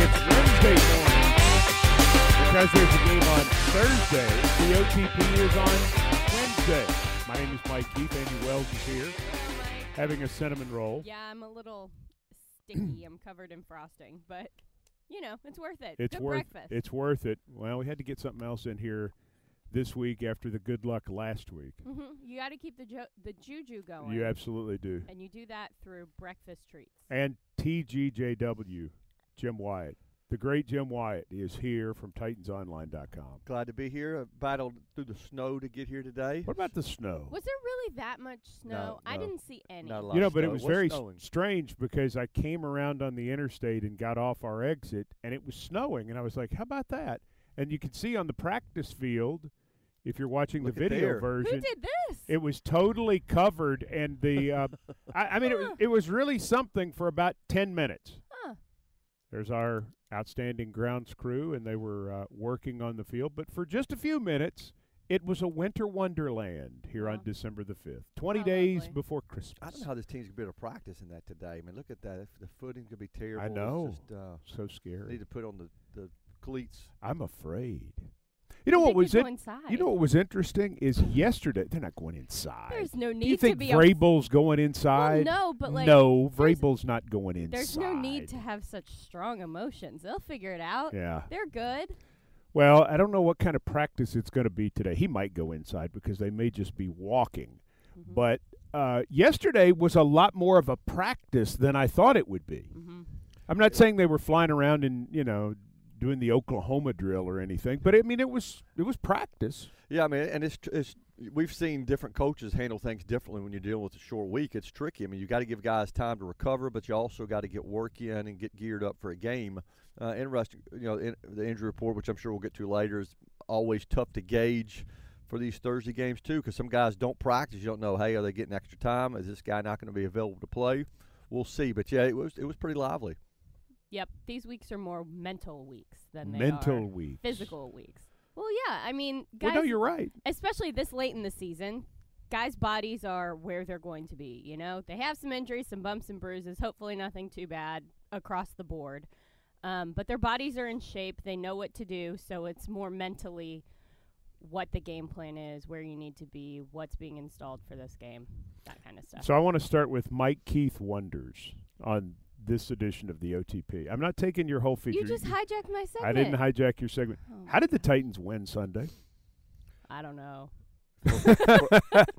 It's Wednesday morning because there's a game on Thursday. The OTP is on Wednesday. My name is Mike Keith. Amie Wells is here having a cinnamon roll. Yeah, I'm a little sticky. I'm covered in frosting, but you know, it's worth it. It's Good worth breakfast. it's worth it. Well, we had to get something else in here this week after the good luck last week. hmm You got to keep the jo- the juju going. You absolutely do. and you do that through breakfast treats. And TGJW, Jim Wyatt. The great Jim Wyatt is here from TitansOnline.com. Glad to be here. I battled through the snow to get here today. What about the snow? Was there really that much snow? I no. didn't see any. Not a lot You know, of but it was What's very snowing? strange because I came around on the interstate and got off our exit, and it was snowing, and I was like, "How about that?" And you could see on the practice field, if you're watching Look the video there. Who version, did this? it was totally covered, and the uh, I, I mean, it was Huh. it was really something for about ten minutes. Huh. There's our outstanding grounds crew, and they were uh, working on the field, but for just a few minutes. It was a winter wonderland here on December the 5th, 20 How days lovely. before Christmas. I don't know how this team's gonna be able to practice in that today. I mean, look at that. If The footing's gonna be terrible. I know. just, uh, So scary. need to put on the, the cleats. I'm afraid. You know what was it? inside. You know what was interesting is yesterday they're not going inside. There's no need Do you think to be. a- Vrabel's going well, no, but like no, Vrabel's not going inside. there's no need to have such strong emotions. They'll figure it out. Yeah. They're good. Well, I don't know what kind of practice it's going to be today. He might go inside because they may just be walking. Mhm. But uh, yesterday was a lot more of a practice than I thought it would be. Mhm. I'm not saying they were flying around and you know doing the Oklahoma drill or anything, but I mean it was it was practice. Yeah, I mean, and it's it's we've seen different coaches handle things differently when you're dealing with a short week. It's tricky. I mean, you got to give guys time to recover, but you also got to get work in and get geared up for a game. Uh, interesting, you know, in, the injury report, which I'm sure we'll get to later, is always tough to gauge for these Thursday games too, because some guys don't practice. You don't know, hey, are they getting extra time? Is this guy not going to be available to play? We'll see. But yeah, it was it was pretty lively. Yep. These weeks are more mental weeks than they Mental are weeks. physical weeks. Well, yeah. I mean, guys. Well, no, you're right. especially this late in the season, guys' bodies are where they're going to be. You know, they have some injuries, some bumps and bruises. Hopefully, nothing too bad across the board. Um, but their bodies are in shape. They know what to do. So it's more mentally what the game plan is, where you need to be, what's being installed for this game, that kind of stuff. So I want to start with Mike Keith wonders on this edition of the OTP. I'm not taking your whole feature. you just hijacked my segment. I didn't hijack your segment. Oh How did the Titans win Sunday? I don't know.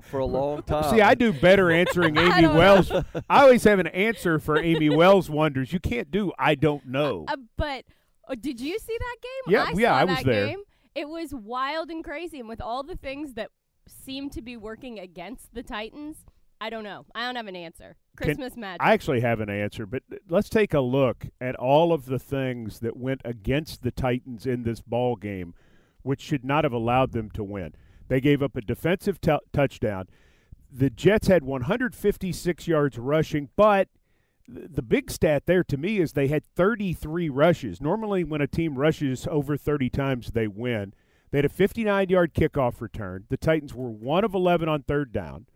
for a long time. See, I do better answering Amie don't know. Wells. I always have an answer for Amie Wells wonders. You can't do I don't know. Uh, but uh, did you see that game? Yeah, I yeah, saw I was that there. Game. It was wild and crazy, and with all the things that seemed to be working against the Titans, I don't know. I don't have an answer. Can- Christmas magic. I actually have an answer, but let's take a look at all of the things that went against the Titans in this ball game, which should not have allowed them to win. They gave up a defensive t- touchdown. The Jets had 156 yards rushing, but the big stat there to me is they had 33 rushes. Normally, when a team rushes over 30 times, they win. They had a 59 yard kickoff return. The Titans were 1 of 11 on third down.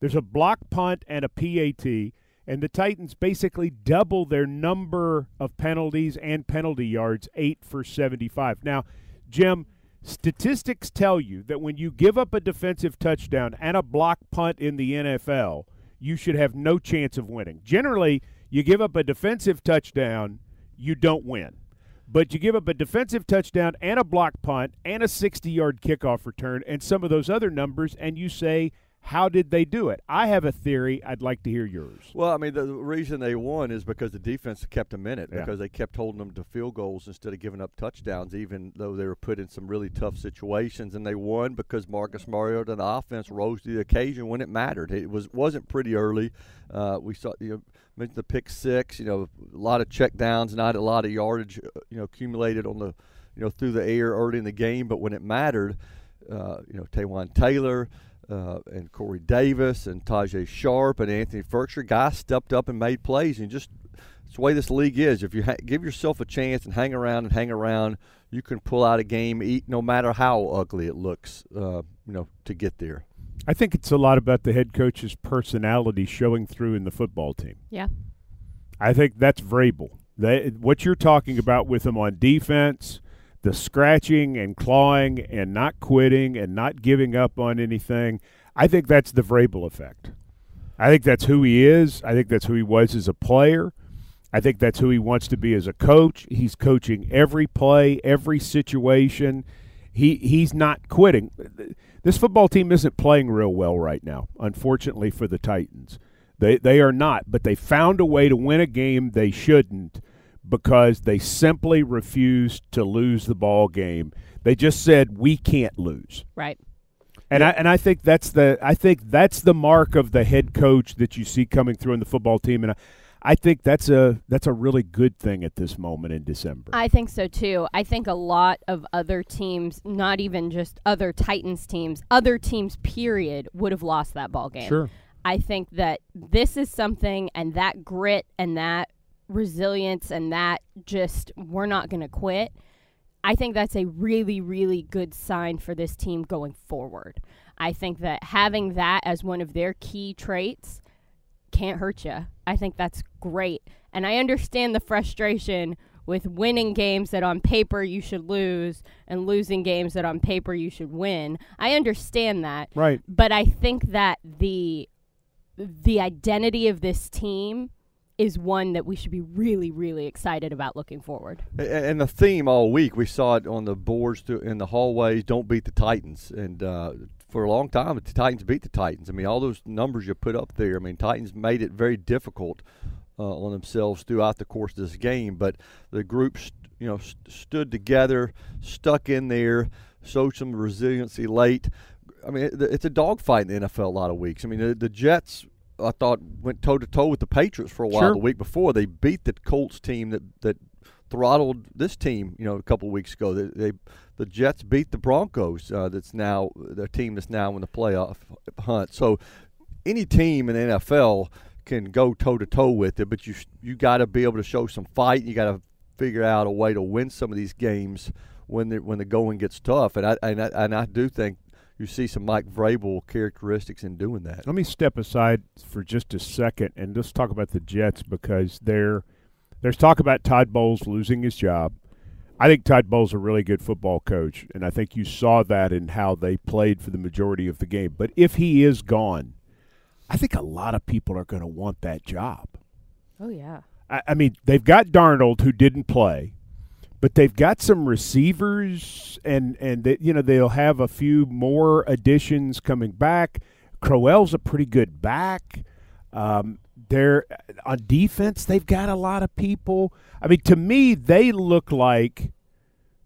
There's a block punt and a PAT, and the Titans basically double their number of penalties and penalty yards, 8 for 75. Now, Jim, statistics tell you that when you give up a defensive touchdown and a block punt in the NFL, you should have no chance of winning. Generally, you give up a defensive touchdown, you don't win. But you give up a defensive touchdown and a block punt and a 60 yard kickoff return and some of those other numbers, and you say, how did they do it? I have a theory. I'd like to hear yours. Well, I mean, the reason they won is because the defense kept them in it Yeah. because they kept holding them to field goals instead of giving up touchdowns, even though they were put in some really tough situations. And they won because Marcus Mariota and the offense rose to the occasion when it mattered. It was wasn't pretty early. Uh, we saw you know mentioned the pick six. You know, a lot of check downs, not a lot of yardage. uh, You know, accumulated on the you know through the air early in the game, but when it mattered, uh, you know, Taywan Taylor uh, and Corey Davis and Tajaé Sharpe and Anthony Firkser, guys stepped up and made plays and just it's the way this league is. If you ha- give yourself a chance and hang around and hang around, you can pull out a game, eat no matter how ugly it looks. Uh, you know, to get there. I think it's a lot about the head coach's personality showing through in the football team. Yeah. I think that's Vrabel. They, what you're talking about with him on defense, the scratching and clawing and not quitting and not giving up on anything, I think that's the Vrabel effect. I think that's who he is. I think that's who he was as a player. I think that's who he wants to be as a coach. He's coaching every play, every situation. He he's not quitting. This football team isn't playing real well right now, unfortunately for the Titans. They they are not, but they found a way to win a game they shouldn't because they simply refused to lose the ball game. They just said we can't lose. Right. And I and I think that's the I think that's the mark of the head coach that you see coming through in the football team and I, I think that's a that's a really good thing at this moment in December. I think so too. I think a lot of other teams, not even just other Titans teams, other teams period would have lost that ball game. Sure. I think that this is something and that grit and that resilience and that just we're not going to quit. I think that's a really, really good sign for this team going forward. I think that having that as one of their key traits can't hurt you. I think that's great. And I understand the frustration with winning games that on paper you should lose and losing games that on paper you should win. I understand that. Right. But I think that the the identity of this team is one that we should be really, really excited about looking forward. And the theme all week, we saw it on the boards in the hallways. Don't beat the Titans, and uh, for a long time, the Titans beat the Titans. I mean, all those numbers you put up there. I mean, Titans made it very difficult uh, on themselves throughout the course of this game. But the group, you know, st- stood together, stuck in there, showed some resiliency late. I mean, it's a dogfight in the NFL a lot of weeks. I mean, the, the Jets. I thought went toe to toe with the Patriots for a while Sure. the week before. They beat the Colts team that that throttled this team. You know, a couple of weeks ago. They, they the Jets beat the Broncos. Uh, that's now their team that's now in the playoff hunt. So any team in the NFL can go toe to toe with it, but you you got to be able to show some fight. You got to figure out a way to win some of these games when the when the going gets tough. And I and I, and I do think you see some Mike Vrabel characteristics in doing that. Let me step aside for just a second and let's talk about the Jets because there, there's talk about Todd Bowles losing his job. I think Todd Bowles is a really good football coach, and I think you saw that in how they played for the majority of the game. But if he is gone, I think a lot of people are going to want that job. Oh yeah. I, I mean, they've got Darnold who didn't play, but they've got some receivers, and and they, you know they'll have a few more additions coming back. Crowell's a pretty good back. Um, they're on defense. They've got a lot of people. I mean, to me, they look like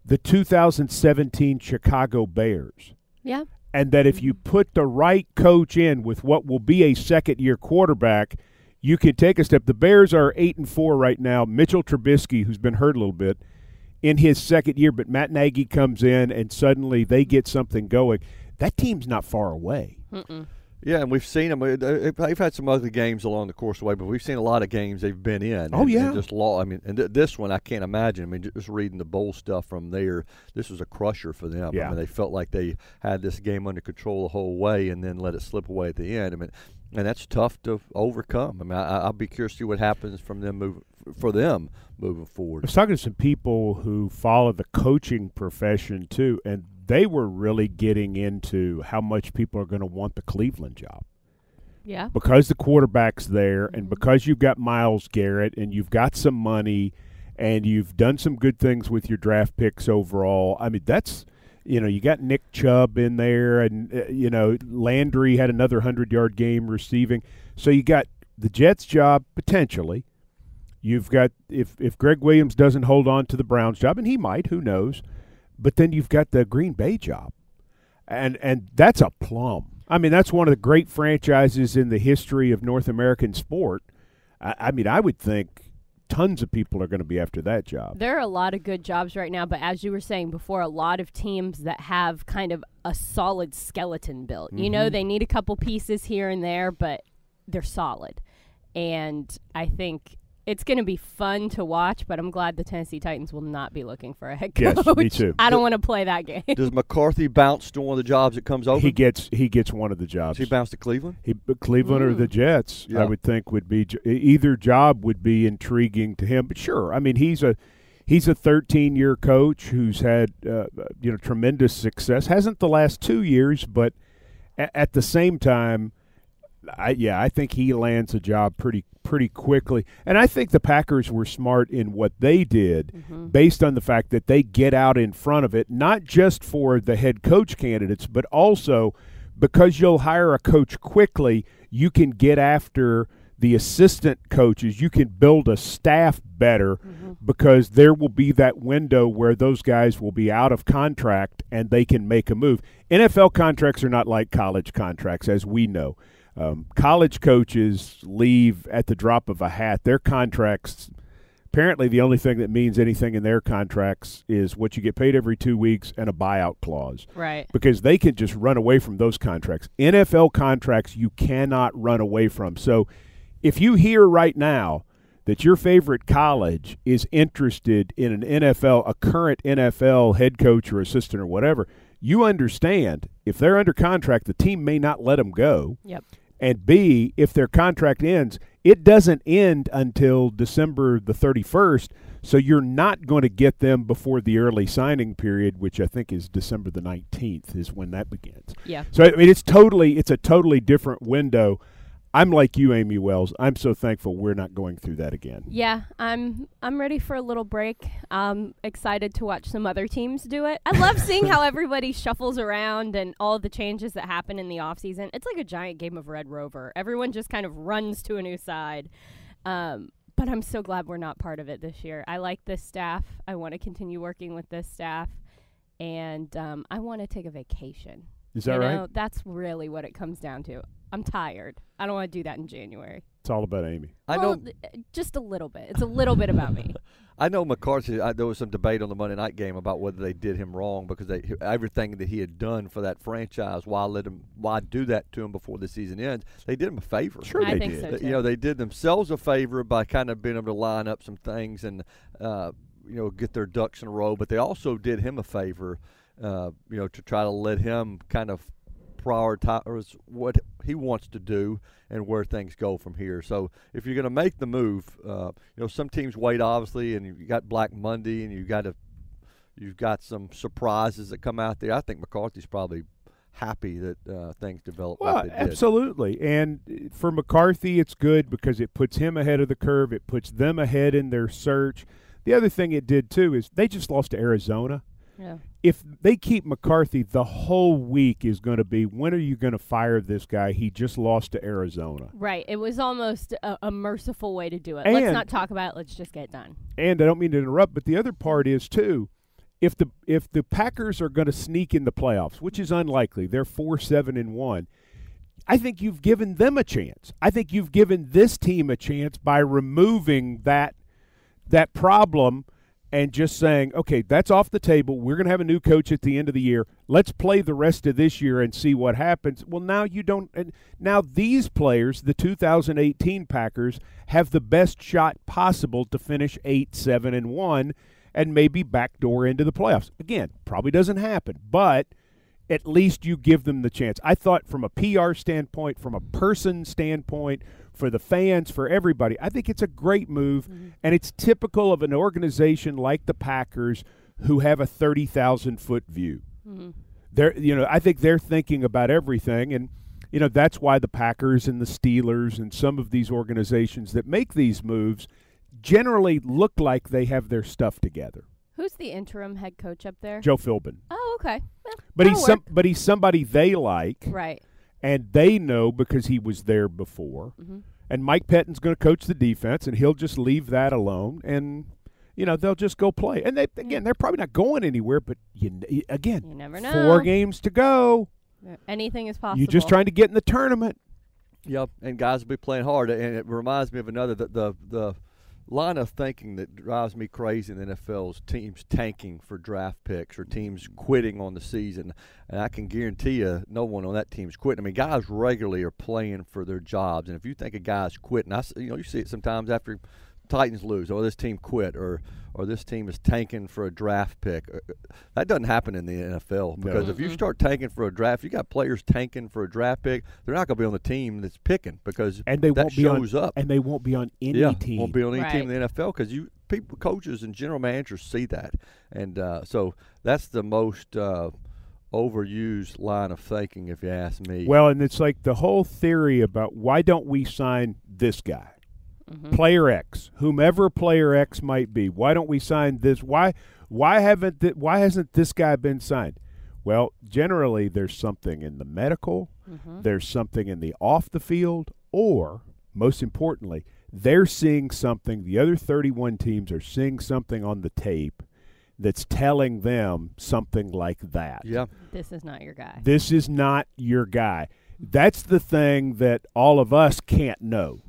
the 2017 Chicago Bears Yeah. and that if you put the right coach in with what will be a second year quarterback, you can take a step. The Bears are eight and four right now. Mitchell Trubisky, who's been hurt a little bit, in his second year, but Matt Nagy comes in and suddenly they get something going. That team's not far away. Mm-mm. Yeah, and we've seen them. uh, they- They've had some ugly games along the course of the way, but we've seen a lot of games they've been in. Oh, yeah. and just law. I mean, and th- this one I can't imagine. I mean, just reading the bowl stuff from there, this was a crusher for them. Yeah. I mean, they felt like they had this game under control the whole way, and then let it slip away at the end. I mean, and that's tough to overcome. I mean, I, I'll be curious to see what happens from them move for them moving forward. I was talking to some people who follow the coaching profession too, and they were really getting into how much people are going to want the Cleveland job. Yeah. because the quarterback's there and because you've got Myles Garrett and you've got some money and you've done some good things with your draft picks overall. I mean, that's you know, you got Nick Chubb in there and uh, you know, Landry had another 100-yard game receiving. So you got the Jets job potentially. You've got if if Gregg Williams doesn't hold on to the Browns job and he might, who knows. But then you've got the Green Bay job. And and that's a plum. I mean, that's one of the great franchises in the history of North American sport. I, I mean, I would think tons of people are going to be after that job. There are a lot of good jobs right now, but as you were saying before, a lot of teams that have kind of a solid skeleton built. You know, mm-hmm. they need a couple pieces here and there, but they're solid. And I think it's going to be fun to watch, but I'm glad the Tennessee Titans will not be looking for a head coach. Yes, coach. me too. I don't want to play that game. Does McCarthy bounce to one of the jobs that comes open? He gets he gets one of the jobs. Does he bounce to Cleveland? He, but Cleveland or the Mm. Jets, Yeah. I would think would be either job would be intriguing to him. But sure, I mean he's a he's a 13 year coach who's had uh, you know tremendous success. Hasn't the last two years, but a- at the same time, I, yeah, I think he lands a job pretty pretty quickly. And I think the Packers were smart in what they did Mhm. based on the fact that they get out in front of it, not just for the head coach candidates, but also because you'll hire a coach quickly, you can get after the assistant coaches. You can build a staff better because there will be that window where those guys will be out of contract and they can make a move. NFL contracts are not like college contracts, as we know. Um, college coaches leave at the drop of a hat. Their contracts apparently the only thing that means anything in their contracts is what you get paid every two weeks and a buyout clause Right. because they can just run away from those contracts. NFL contracts you cannot run away from. So if you hear right now that your favorite college is interested in an NFL, a current NFL head coach or assistant or whatever, you understand if they're under contract, the team may not let them go. Yep. And B, if their contract ends, it doesn't end until December the 31st. So you're not going to get them before the early signing period, which I think is December the 19th is when that begins. Yeah. So I mean, it's totally it's a totally different window. I'm like you, Amie Wells. I'm so thankful we're not going through that again. Yeah, I'm I'm ready for a little break. I'm excited to watch some other teams do it. I love seeing how everybody shuffles around and all the changes that happen in the off season. It's like a giant game of Red Rover. Everyone just kind of runs to a new side. Um, but I'm so glad we're not part of it this year. I like this staff. I want to continue working with this staff, and um, I want to take a vacation. Is that you right? know, that's really what it comes down to. I'm tired. I don't want to do that in January. It's all about Amie. I well, know. th- uh, just a little bit. It's a little bit about me. I know McCarthy. I, there was some debate on the Monday night game about whether they did him wrong because they everything that he had done for that franchise. Why let him? Why do that to him before the season ends? They did him a favor. Sure I they think did. so too. You know, they did themselves a favor by kind of being able to line up some things and uh, you know get their ducks in a row. But they also did him a favor, uh, you know, to try to let him kind of prioritize what he wants to do and where things go from here. So if you're going to make the move, uh, you know, some teams wait obviously, and you got Black Monday, and you got to you've got some surprises that come out there. I think McCarthy's probably happy that uh, things develop Well, like absolutely. And uh, for McCarthy, it's good because it puts him ahead of the curve. It puts them ahead in their search. The other thing it did too is they just lost to Arizona. Yeah. If they keep McCarthy, the whole week is going to be when are you going to fire this guy? He just lost to Arizona. Right. It was almost a, a merciful way to do it. And- let's not talk about it. Let's just get done. And I don't mean to interrupt, but the other part is too, if the if the Packers are going to sneak in the playoffs, which is unlikely, they're four seven and one. I think you've given them a chance. I think you've given this team a chance by removing that that problem and just saying, okay, that's off the table. We're going to have a new coach at the end of the year. Let's play the rest of this year and see what happens. Well, now you don't. And now these players, the 2018 Packers, have the best shot possible to finish eight, seven, and one, and maybe backdoor into the playoffs. Again, probably doesn't happen, but at least you give them the chance. I thought from a PR standpoint, from a person standpoint, for the fans, for everybody, I think it's a great move, and it's typical of an organization like the Packers who have a 30,000 foot view. Mhm. They're, you know, I think they're thinking about everything, and you know that's why the Packers and the Steelers and some of these organizations that make these moves generally look like they have their stuff together. Who's the interim head coach up there? Joe Philbin, Oh, okay. Eh, but he's some, but he's somebody they like, right. And they know because he was there before. hmm And Mike Pettine's going to coach the defense, and he'll just leave that alone, and you know they'll just go play. And they again, they're probably not going anywhere, but you again, You never know. four games to go. Anything is possible. You're just trying to get in the tournament. Yep, and guys will be playing hard, and it reminds me of another the the, the line of thinking that drives me crazy in the NFL is teams tanking for draft picks or teams quitting on the season, and I can guarantee you, no one on that team's quitting. I mean, guys regularly are playing for their jobs, and if you think a guy's quitting, I you know you see it sometimes after Titans lose, or this team quit, or or this team is tanking for a draft pick. Uh, That doesn't happen in the NFL because if you start tanking for a draft, you got players tanking for a draft pick. They're not going to be on the team that's picking because and they that won't be on shows up. and they won't be on any yeah, team. won't be on any team in the NFL because you people, coaches and general managers see that, and uh, so that's the most uh, overused line of thinking, if you ask me. well, and it's like the whole theory about why don't we sign this guy? Mhm. player X, whomever player X might be. Why don't we sign this? Why why haven't th- why hasn't this guy been signed? Well, generally there's something in the medical, Mhm. there's something in the off the field, or most importantly, they're seeing something. The other 31 teams are seeing something on the tape that's telling them something like that. yeah, This is not your guy. This is not your guy. That's the thing that all of us can't know.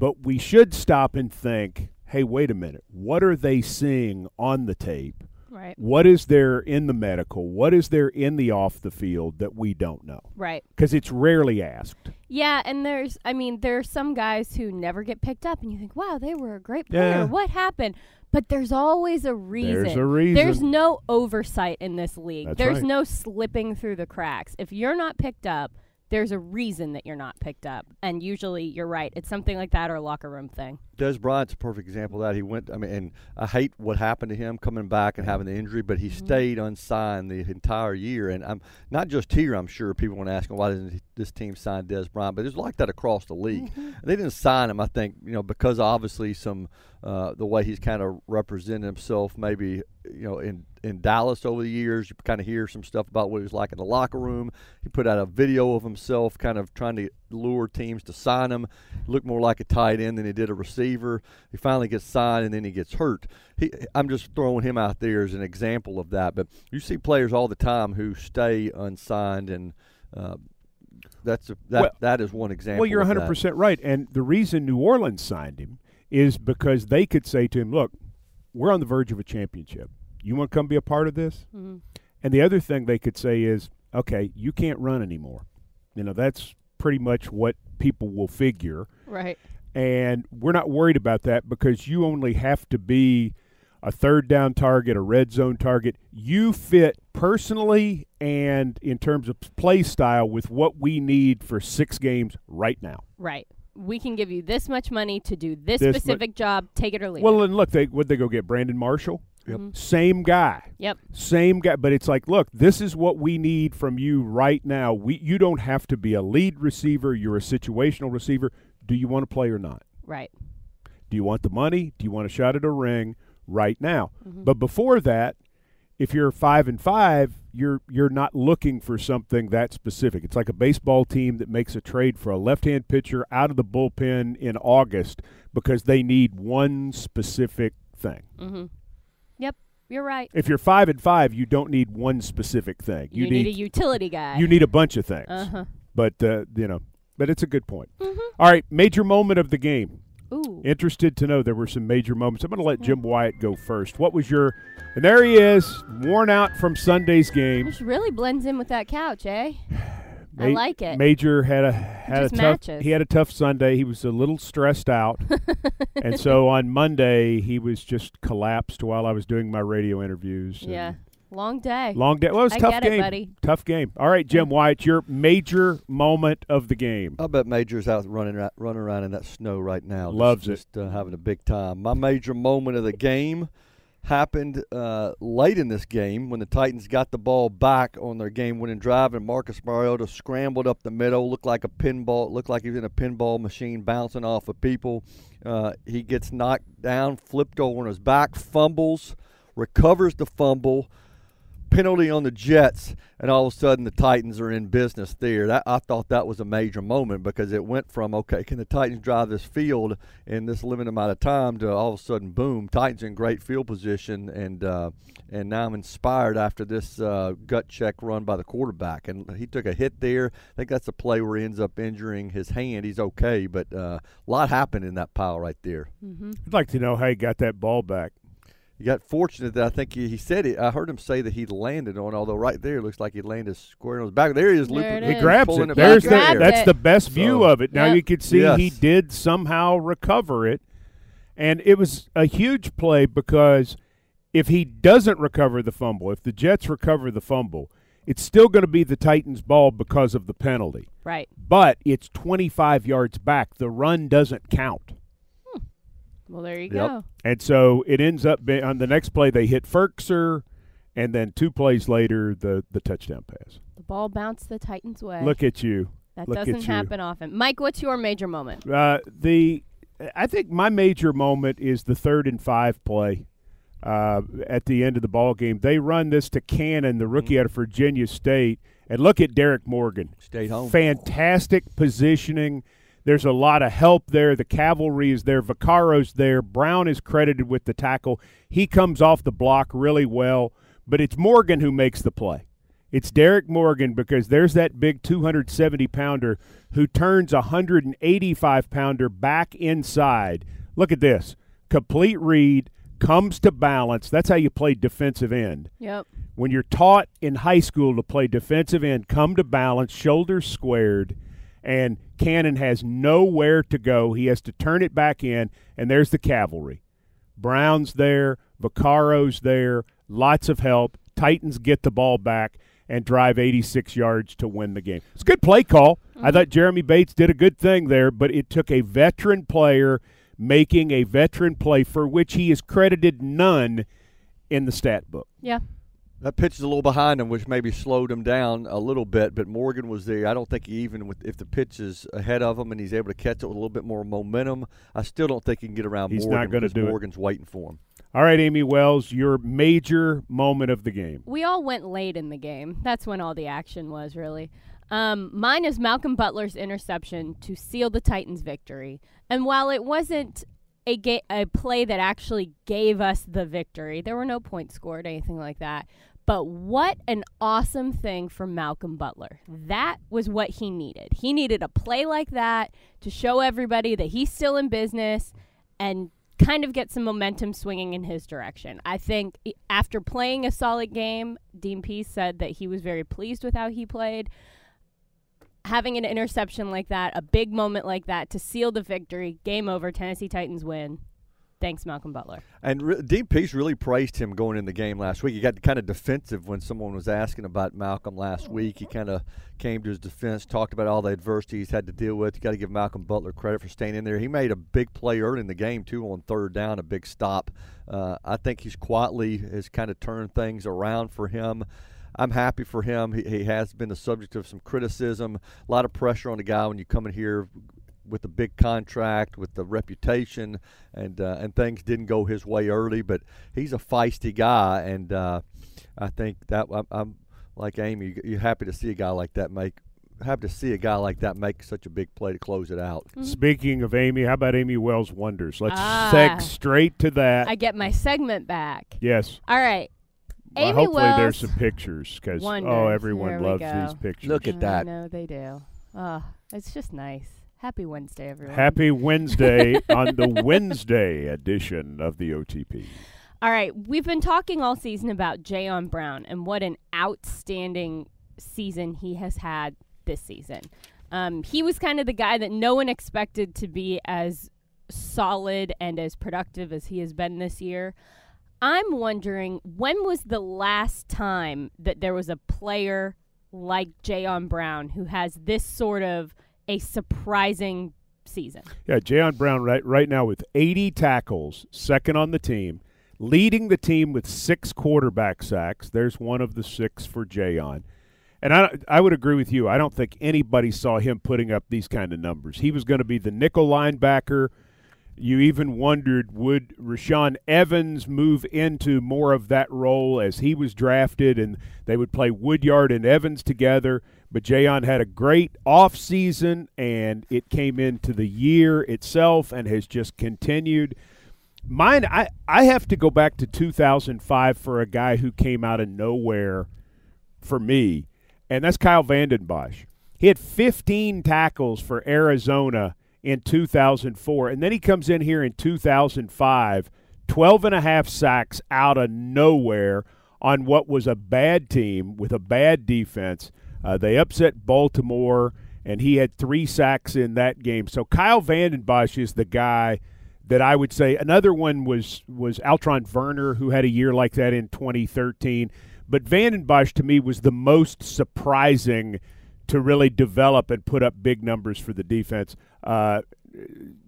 But we should stop and think hey, wait a minute. What are they seeing on the tape? Right. What is there in the medical? What is there in the off the field that we don't know? Right. Because it's rarely asked. Yeah, and there's, I mean, there are some guys who never get picked up, and you think, wow, they were a great player. Yeah. What happened? But there's always a reason. There's a reason. There's no oversight in this league. That's there's right. no slipping through the cracks. If you're not picked up, there's a reason that you're not picked up. And usually you're right. It's something like that or a locker room thing. Dez Bryant's a perfect example of that. He went. I mean, and I hate what happened to him coming back and having the injury, but he Mhm. stayed unsigned the entire year. And I'm not just here. I'm sure people want to ask him why didn't this team sign Dez Bryant, but it's like that across the league. They didn't sign him, I think, you know, because obviously some uh, the way he's kind of represented himself, maybe you know, in in Dallas over the years, you kind of hear some stuff about what he was like in the locker room. He put out a video of himself, kind of trying to lure teams to sign him. Looked more like a tight end than he did a receiver. He finally gets signed, and then he gets hurt. He, I'm just throwing him out there as an example of that. But you see players all the time who stay unsigned, and uh, that's a, that Well- that is one example. Well, you're 100% right. And the reason New Orleans signed him is because they could say to him, look, we're on the verge of a championship. You want to come be a part of this? hmm And the other thing they could say is, okay, you can't run anymore. You know, that's pretty much what people will figure. Right. And we're not worried about that because you only have to be a third down target, a red zone target. You fit personally and in terms of play style with what we need for six games right now. Right. We can give you this much money to do this, This mu- specific job. Take it or leave Well, it. Well, and look, they would they go get Brandon Marshall? Yep. Mhm. Same guy. Yep. Same guy, but it's like, look, this is what we need from you right now. We you don't have to be a lead receiver, you're a situational receiver. Do you want to play or not? Right. Do you want the money? Do you want a shot at a ring right now? Mhm. But before that, if you're 5 and 5, you're you're not looking for something that specific. It's like a baseball team that makes a trade for a left-hand pitcher out of the bullpen in August because they need one specific thing. Mm-hmm. Yep. You're right. If you're 5 and 5, you don't need one specific thing. You, need, a utility guy. you need a bunch of things. Uh huh. But uh, you know, but it's a good point. Mhm. All right, major moment of the game. Ooh. Interested to know there were some major moments. I'm going to let Jim Wyatt go first. What was your? And there he is, worn out from Sunday's game. This really blends in with that couch, eh? I like it. Major had a had a tough. matches. He had a tough Sunday. He was a little stressed out, and so on Monday he was just collapsed while I was doing my radio interviews. yeah. Long day. Long day. Well, it was a I tough get it, game. buddy. Tough game. All right, Jim Wyatt, your major moment of the game. I bet Major's out running ra- running around in that snow right now. just- Loves it. just, uh, having a big time. My major moment of the game happened uh, late in this game when the Titans got the ball back on their game-winning drive, and Marcus Mariota scrambled up the middle, looked like a pinball, looked like he was in a pinball machine bouncing off of people. Uh, he gets knocked down, flipped over on his back, fumbles, recovers the fumble penalty on the Jets, and all of a sudden the Titans are in business there. That I thought that was a major moment because it went from okay, can the Titans drive this field in this limited amount of time to all of a sudden, boom, Titans in great field position, and uh, and now I'm inspired after this uh, gut check run by the quarterback, and he took a hit there. I think that's a play where he ends up injuring his hand. He's okay, but uh, a lot happened in that pile right there. Mm-hmm. I'd like to know how he got that ball back. He got fortunate that I think he, he said it. I heard him say that he landed on, although right there it looks like he landed square on his back. There he is, There looping. He is. grabs it. it There's back the, there. that's the best view So, of it. Now Yep. you can see he did somehow recover it, And it was a huge play because if he doesn't recover the fumble, if the Jets recover the fumble, it's still going to be the Titans' ball because of the penalty. Right. But it's 25 yards back. The run doesn't count. Well, there you Yep. go. And so it ends up being on the next play, they hit Firkser, and then two plays later, the, the touchdown pass. The ball bounced the Titans' way. Look at you. that look doesn't you. happen often. Mike, what's your major moment? Uh, the I think my major moment is the third and five play uh, at the end of the ball game. They run this to Cannon, the rookie out of Virginia State, and look at Derrick Morgan. Stayed home. Fantastic positioning. There's a lot of help there. The cavalry is there. Vaccaro's there. Brown is credited with the tackle. He comes off the block really well, but it's Morgan who makes the play. It's Derrick Morgan because there's that big 270 pounder who turns a 185 pounder back inside. Look at this complete read, comes to balance. That's how you play defensive end Yep. when you're taught in high school to play defensive end, come to balance, shoulders squared, and Cannon has nowhere to go. He has to turn it back in, and there's the cavalry. Brown's there, Vaccaro's there, lots of help. Titans get the ball back and drive 86 yards to win the game. It's a good play call. I mm-hmm. thought Jeremy Bates did a good thing there, but it took a veteran player making a veteran play for which he is credited none in the stat book. Yeah. That pitch is a little behind him, which maybe slowed him down a little bit. But Morgan was there. I don't think he even with if the pitch is ahead of him and he's able to catch it with a little bit more momentum. I still don't think he can get around He's Morgan not gonna because do it. Morgan's waiting for him. All right, Amie Wells, your major moment of the game. We all went late in the game. That's when all the action was, really. Um, mine is Malcolm Butler's interception to seal the Titans' victory. And while it wasn't a, ga- a play that actually gave us the victory, there were no points scored, anything like that. But what an awesome thing from Malcolm Butler. That was what he needed. He needed a play like that to show everybody that he's still in business and kind of get some momentum swinging in his direction. I think after playing a solid game, Dean Pees said that he was very pleased with how he played. Having an interception like that, a big moment like that to seal the victory, game over, Tennessee Titans win. Thanks, Malcolm Butler. And re- Dean Pees really praised him going in the game last week. He got kind of defensive when someone was asking about Malcolm last week. He kind of came to his defense, talked about all the adversity he's had to deal with. You got to give Malcolm Butler credit for staying in there. He made a big play early in the game too on third down, a big stop. Uh, I think he's quietly has kind of turned things around for him. I'm happy for him. He, he has been the subject of some criticism, a lot of pressure on the guy when you come in here with the big contract, with the reputation, and uh, and things didn't go his way early. But he's a feisty guy, and uh, I think that I'm, I'm like Amie. You're happy to see a guy like that make. Happy to see a guy like that make such a big play to close it out. Speaking of Amie, how about Amie Wells Wonders? Let's Ah. seg straight to that. I get my segment back. yes. All right. Well, Amie hopefully Wells there's some pictures because oh, everyone There loves go. these pictures. Look at I that. know they do. Oh, it's just nice. Happy Wednesday, everyone. Happy Wednesday on the Wednesday edition of the OTP. All right, we've been talking all season about Jayon Brown and what an outstanding season he has had this season. Um, he was kind of the guy that no one expected to be as solid and as productive as he has been this year. I'm wondering when was the last time that there was a player like Jayon Brown who has this sort of a surprising season? Yeah, Jayon Brown right right now with 80 tackles, second on the team, leading the team with six quarterback sacks. There's one of the six for Jayon. And I, I would agree with you. I don't think anybody saw him putting up these kind of numbers. He was going to be the nickel linebacker. You even wondered would Rashaan Evans move into more of that role as he was drafted, and they would play Woodyard and Evans together. But Jayon had a great off season, and it came into the year itself and has just continued. Mine, I, I have to go back to 2005 for a guy who came out of nowhere for me, and that's Kyle Vanden Bosch. He had 15 tackles for Arizona in 2004, and then he comes in here in 2005, 12 and a half sacks out of nowhere on what was a bad team with a bad defense. Uh, they upset Baltimore, and he had three sacks in that game. So Kyle Vanden Bosch is the guy that I would say another one was was Alterraun Verner, who had a year like that in 2013. But Vanden Bosch to me was the most surprising to really develop and put up big numbers for the defense. Uh,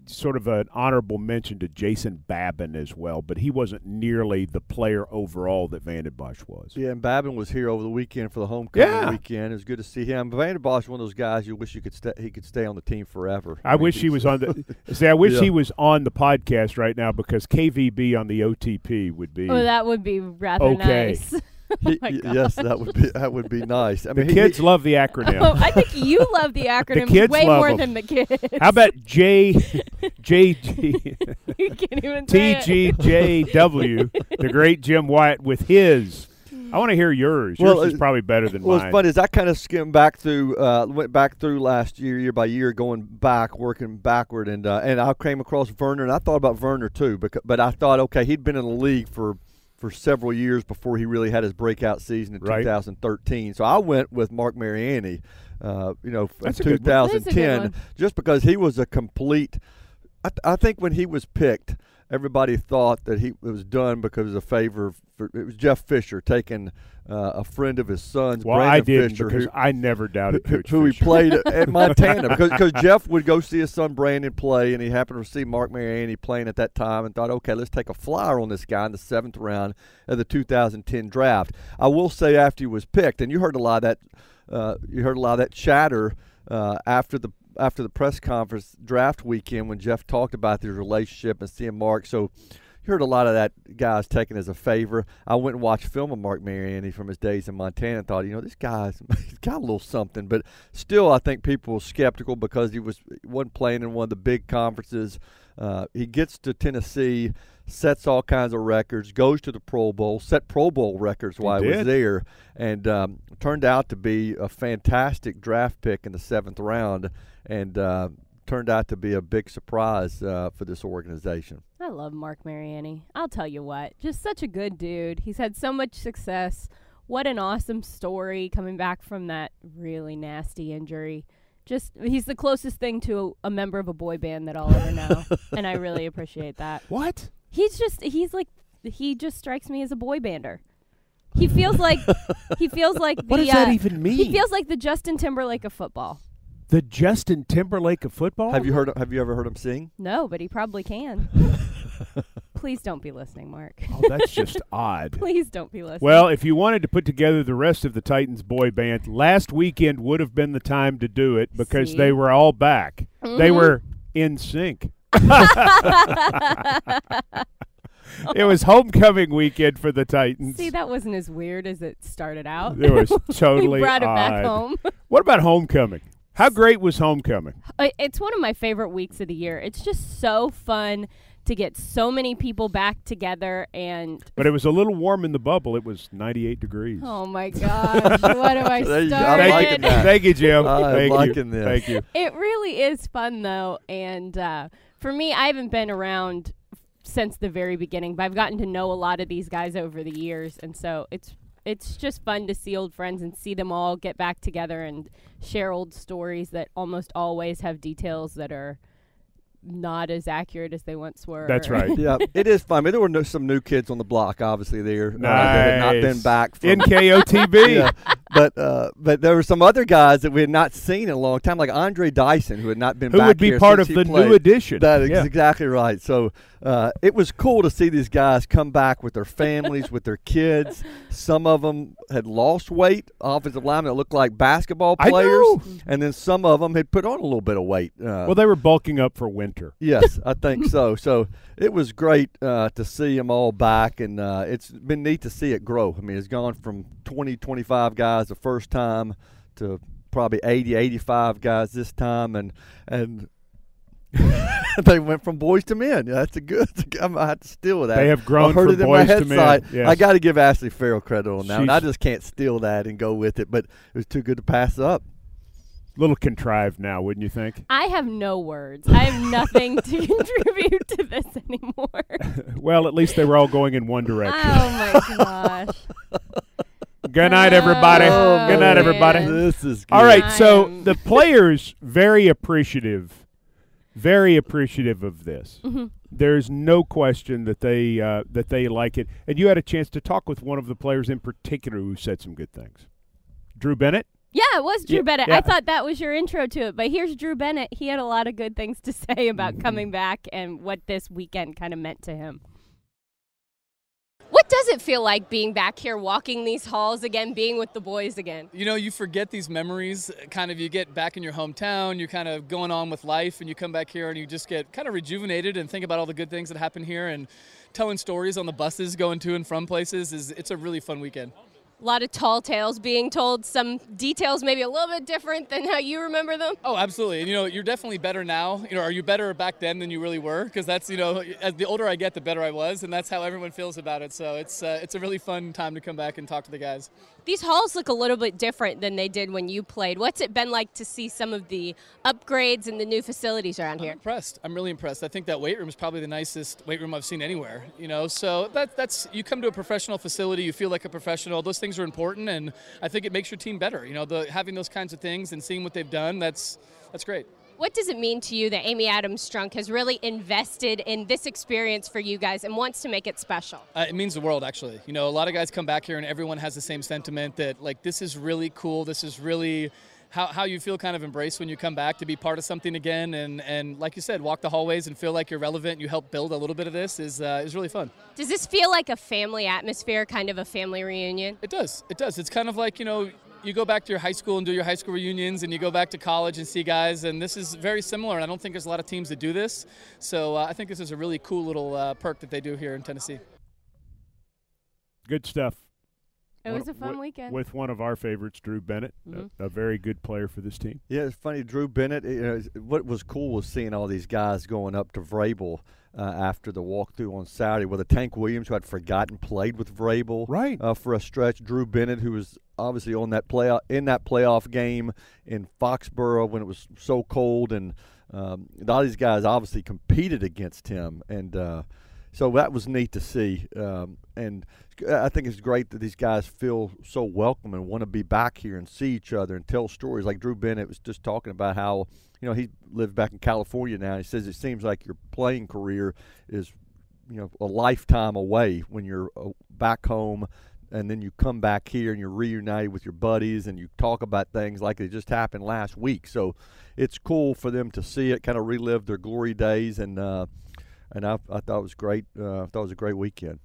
sort of an honorable mention to Jason Babin as well, but he wasn't nearly the player overall that Vanden Bosch was. Yeah, and Babin was here over the weekend for the homecoming Yeah. weekend. It was good to see him. But Vanden Bosch one of those guys you wish you could stay, he could stay on the team forever. I wish he was on the. See, I wish Yeah. he was on the podcast right now because KVB on the OTP would be. Oh, that would be rather Okay. nice. He- my y- yes, that would be that would be nice. I the mean, he- kids he- love the acronym. Oh, I think you love the acronym kids way love more 'em. than the kids. How about J J G you can't even say T it. G J W, the great Jim Wyatt with his. I want to hear yours. Yours Well, is uh, probably better than Well, mine. it's funny is I kind of skimmed back through, uh, went back through last year, year by year, going back, working backward, and uh, and I came across Verner, and I thought about Verner too, because, but I thought, okay, he'd been in the league for for several years before he really had his breakout season in Right. 2013. So I went with Marc Mariani, uh, you know, That's in good one. That's a good 2010, just because he was a complete. I, th- I think when he was picked, everybody thought that he it was done because of a favor. For, it was Jeff Fisher taking uh, a friend of his son's, well, Brandon I didn't Fisher, because who, I never doubted who, who he played at, Montana because because Jeff would go see his son Brandon play, and he happened to see Marc Mariani playing at that time, and thought, okay, let's take a flyer on this guy in the seventh round of the 2010 draft. I will say after he was picked, and you heard a lot of that, uh, you heard a lot of that chatter uh, after the after the press conference draft weekend when Jeff talked about their relationship and seeing Marc. So heard a lot of that guys taken as a favor. I went and watched film of Marc Mariani from his days in Montana and thought, you know, this guy's he's got a little something. But still, I think people were skeptical because he was he wasn't playing in one of the big conferences. Uh, he gets to Tennessee, sets all kinds of records, goes to the Pro Bowl, set Pro Bowl records while he, was there, and um, turned out to be a fantastic draft pick in the seventh round, and uh, turned out to be a big surprise uh, for this organization. I love Marc Mariani. I'll tell you what, just such a good dude. He's had so much success. What an awesome story coming back from that really nasty injury. Just he's the closest thing to a, a member of a boy band that I'll ever know, and I really appreciate that. What? He's just he's like he just strikes me as a boy bander. He feels like he feels like the What does uh, that even mean? he feels like the Justin Timberlake of football. The Justin Timberlake of football. Have you heard? Have you ever heard him sing? No, but he probably can. Please don't be listening, Marc. Oh, that's just odd. Please don't be listening. Well, if you wanted to put together the rest of the Titans boy band, last weekend would have been the time to do it because See? they were all back. They Mhm. were in sync. it was homecoming weekend for the Titans. See, that wasn't as weird as it started out. it was totally we brought it back home. What about homecoming? How great was homecoming? It's one of my favorite weeks of the year. It's just so fun to get so many people back together and But it was a little warm in the bubble. It was 98 degrees. oh my gosh, what have I There you started? I'm Thank liking you, that. thank you, Jim. I'm Thank liking you. this. Thank you. It really is fun though, and uh, for me, I haven't been around since the very beginning, but I've gotten to know a lot of these guys over the years, and so it's it's just fun to see old friends and see them all get back together and share old stories that almost always have details that are not as accurate as they once were. That's right. yeah, it is fun. I mean, there were no, some new kids on the block, obviously there uh, that had not been back from NKOTB. yeah, but uh, but there were some other guys that we had not seen in a long time, like Andre Dyson, who had not been Who back would be part of the played. new edition. That is Yeah. exactly right. So uh, it was cool to see these guys come back with their families, with their kids. Some of them had lost weight, offensive linemen that looked like basketball players, and then some of them had put on a little bit of weight. Uh, Well, they were bulking up for winter. Yes, I think so. So it was great uh, to see them all back, and uh, it's been neat to see it grow. I mean, it's gone from 20, 25 guys the first time to probably 80, 85 guys this time, and and they went from boys to men. Yeah, that's a good. I'm gonna have to steal that. They have grown I heard from it in boys my to men. Yes. I got to give Ashley Farrell credit on that. one. I just can't steal that and go with it, but it was too good to pass up. little contrived now, wouldn't you think? I have no words. I have nothing to contribute to this anymore. well, at least they were all going in one oh direction. Oh my gosh. Good night, everybody. Oh, Good night, man. everybody. This is good. All right, so I'm- the players very appreciative, very appreciative of this. Mm-hmm. There's no question that they uh, that they like it. And you had a chance to talk with one of the players in particular who said some good things. Drew Bennett. Yeah, it was Drew Yeah, Bennett. yeah. I thought that was your intro to it, but here's Drew Bennett. He had a lot of good things to say about Mm-hmm. coming back and what this weekend kind of meant to him. What does it feel like being back here, walking these halls again, being with the boys again? You know, you forget these memories. Kind of, you get back in your hometown, you're kind of going on with life, and you come back here and you just get kind of rejuvenated and think about all the good things that happen here and telling stories on the buses going to and from places. Is it's a really fun weekend. A lot of tall tales being told, some details maybe a little bit different than how you remember them. Oh, absolutely. And you know, you're definitely better now. You know, are you better back then than you really were? Because that's you know, as the older I get, the better I was, and that's how everyone feels about it. So it's uh, it's a really fun time to come back and talk to the guys. These halls look a little bit different than they did when you played. What's it been like to see some of the upgrades and the new facilities around I'm here? impressed. I'm really impressed. I think that weight room is probably the nicest weight room I've seen anywhere. You know, so that that's you come to a professional facility, you feel like a professional. Those things are important, and I think it makes your team better. You know, the having those kinds of things and seeing what they've done, that's that's great. What does it mean to you that Amy Adams Strunk has really invested in this experience for you guys and wants to make it special? Uh, it means the world, actually. You know, a lot of guys come back here and everyone has the same sentiment that, like, this is really cool. This is really how, how you feel kind of embraced when you come back to be part of something again. And, and like you said, walk the hallways and feel like you're relevant. You help build a little bit of this is, uh, is really fun. Does this feel like a family atmosphere, kind of a family reunion? It does. It does. It's kind of like, you know, you go back to your high school and do your high school reunions, and you go back to college and see guys, and this is very similar. And I don't think there's a lot of teams that do this. So uh, I think this is a really cool little uh, perk that they do here in Tennessee. Good stuff. It One- was a fun wi- weekend. with one of our favorites, Drew Bennett, a- Mhm. a, very good player for this team. Yeah, it's funny. Drew Bennett. You know, what was cool was seeing all these guys going up to Vrabel uh, after the walkthrough on Saturday. Whether Tank Williams, who had forgotten, played with Vrabel Right. uh, for a stretch. Drew Bennett, who was obviously on that playoff in that playoff game in Foxborough when it was so cold, and um, a lot of these guys obviously competed against him, and uh, so that was neat to see. Um, and I think it's great that these guys feel so welcome and want to be back here and see each other and tell stories. Like Drew Bennett was just talking about how you know he lives back in California now. He says it seems like your playing career is you know a lifetime away when you're uh, back home and then you come back here and you're reunited with your buddies and you talk about things like they just happened last week so it's cool for them to see it kind of relive their glory days and uh, and I, I thought it was great uh, I thought it was a great weekend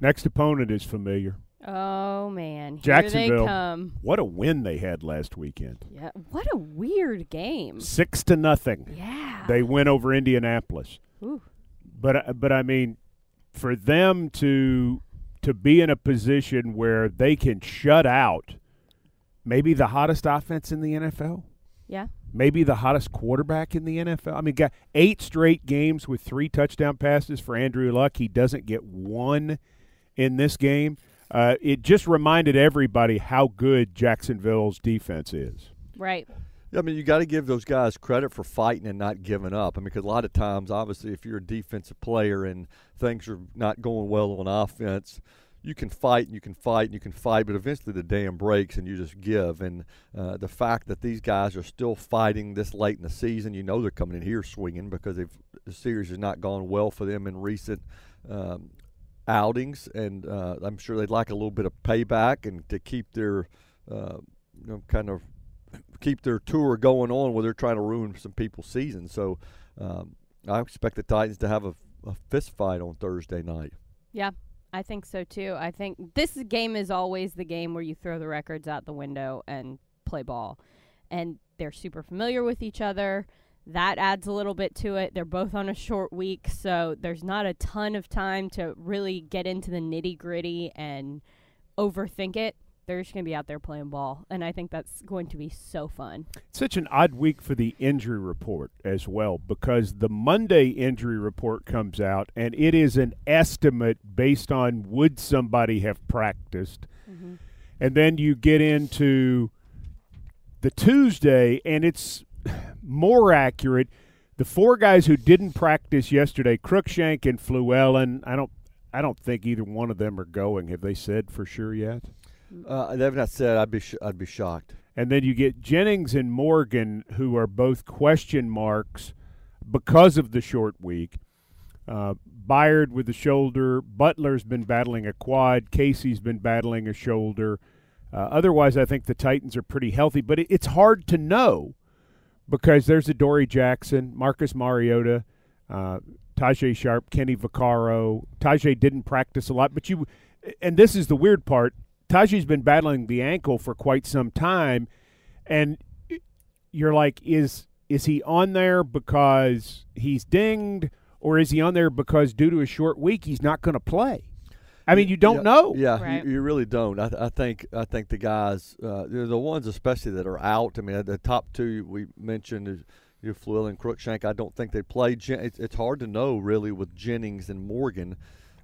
Next opponent is familiar. oh man, here Jacksonville. they come. What a win they had last weekend. Yeah, what a weird game. Six to nothing. Yeah. They win over Indianapolis. Ooh. But uh, but I mean, for them to to be in a position where they can shut out maybe the hottest offense in the NFL, Yeah. Maybe the hottest quarterback in the NFL. I mean, got eight straight games with three touchdown passes for Andrew Luck. He doesn't get one in this game. Uh, it just reminded everybody how good Jacksonville's defense is. Right. I mean, you got to give those guys credit for fighting and not giving up. I mean, because a lot of times, obviously, if you're a defensive player and things are not going well on offense, you can fight and you can fight and you can fight, but eventually the dam breaks and you just give. And uh, the fact that these guys are still fighting this late in the season, you know they're coming in here swinging because the series has not gone well for them in recent um, outings, and uh, I'm sure they'd like a little bit of payback and to keep their uh, you know kind of keep their tour going on where they're trying to ruin some people's season. So um, I expect the Titans to have a, a fist fight on Thursday night. Yeah, I think so too. I think this game is always the game where you throw the records out the window and play ball. And they're super familiar with each other. That adds a little bit to it. They're both on a short week, so there's not a ton of time to really get into the nitty gritty and overthink it. They're just going to be out there playing ball. And I think that's going to be so fun. such an odd week for the injury report as well because the Monday injury report comes out and it is an estimate based on would somebody have practiced. Mm-hmm. And then you get into the Tuesday and it's more accurate. The four guys who didn't practice yesterday, Cruikshank and Fluellen, I don't I don't think either one of them are going. Have they said for sure yet? Uh, they've not said. I'd be sh- I'd be shocked. And then you get Jennings and Morgan, who are both question marks because of the short week. Uh, Byard with the shoulder. Butler's been battling a quad. Casey's been battling a shoulder. Uh, otherwise, I think the Titans are pretty healthy, but it, it's hard to know because there's Adoree' Jackson, Marcus Mariota, uh, Tajaé Sharpe, Kenny Vaccaro. Tajaé didn't practice a lot, but you, and this is the weird part. Tajaé's been battling the ankle for quite some time, and you're like, is is he on there because he's dinged, or is he on there because due to a short week he's not going to play? I mean, you don't yeah, know. Yeah, Right. you, you really don't. I, th- I think I think the guys, uh, they're the ones especially that are out. I mean, the top two we mentioned is you know, Fluell and Cruikshank. I don't think they played. It's, it's hard to know really with Jennings and Morgan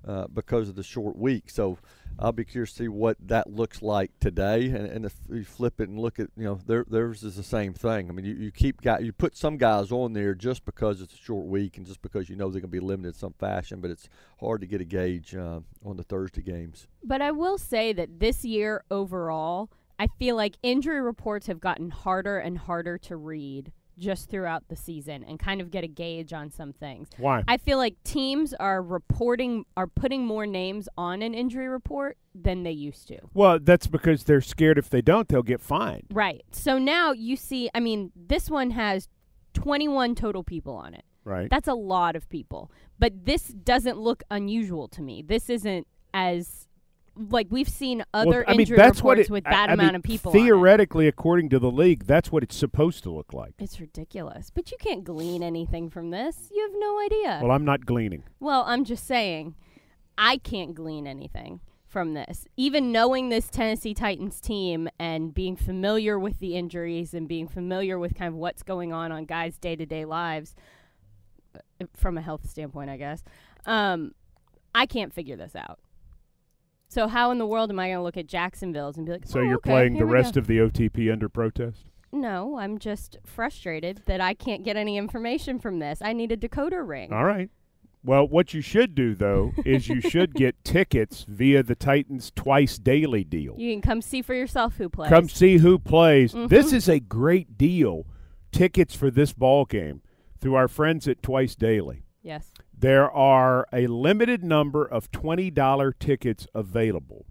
uh, because of the short week. So I'll be curious to see what that looks like today. And, and if you flip it and look at, you know, their, theirs is the same thing. I mean, you, you keep guy, you put some guys on there just because it's a short week and just because you know they're going to be limited in some fashion. But it's hard to get a gauge uh, on the Thursday games. But I will say that this year overall, I feel like injury reports have gotten harder and harder to read just throughout the season and kind of get a gauge on some things. Why? I feel like teams are reporting are putting more names on an injury report than they used to. Well, that's because they're scared if they don't, they'll get fined. Right. So now you see, I mean, this one has 21 total people on it. Right. That's a lot of people. But this doesn't look unusual to me. This isn't as like we've seen other well, I mean, injury that's what reports it, with that I amount mean, of people. Theoretically, according to the league, that's what it's supposed to look like. It's ridiculous. But you can't glean anything from this. You have no idea. Well, I'm not gleaning. Well, I'm just saying, I can't glean anything from this. Even knowing this Tennessee Titans team and being familiar with the injuries and being familiar with kind of what's going on on guys' day to day lives, uh, from a health standpoint, I guess, um, I can't figure this out. So how in the world am I going to look at Jacksonville's and be like, So "Oh, you're okay, playing the rest go." of the OTP under protest? No, I'm just frustrated that I can't get any information from this. I need a decoder ring. All right. Well, what you should do though is you should get tickets via the Titans twice daily deal. You can come see for yourself who plays. Come see who plays. This Mhm. is a great deal. Tickets for this ball game through our friends at Twice Daily. yes. There are a limited number of $20 tickets available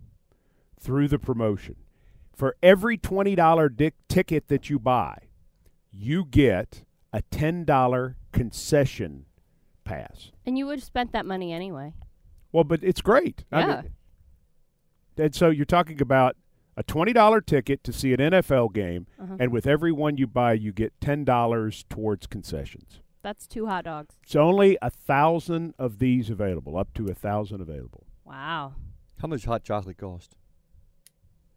through the promotion. For every $20 dic- ticket that you buy, you get a $10 concession pass. And you would have spent that money anyway. Well, but it's great. I Yeah. mean- and so you're talking about a $20 ticket to see an NFL game, Uh-huh. and with every one you buy, you get $10 towards concessions. That's two hot dogs. It's only a thousand of these available, up to a thousand available. Wow. How much hot chocolate cost?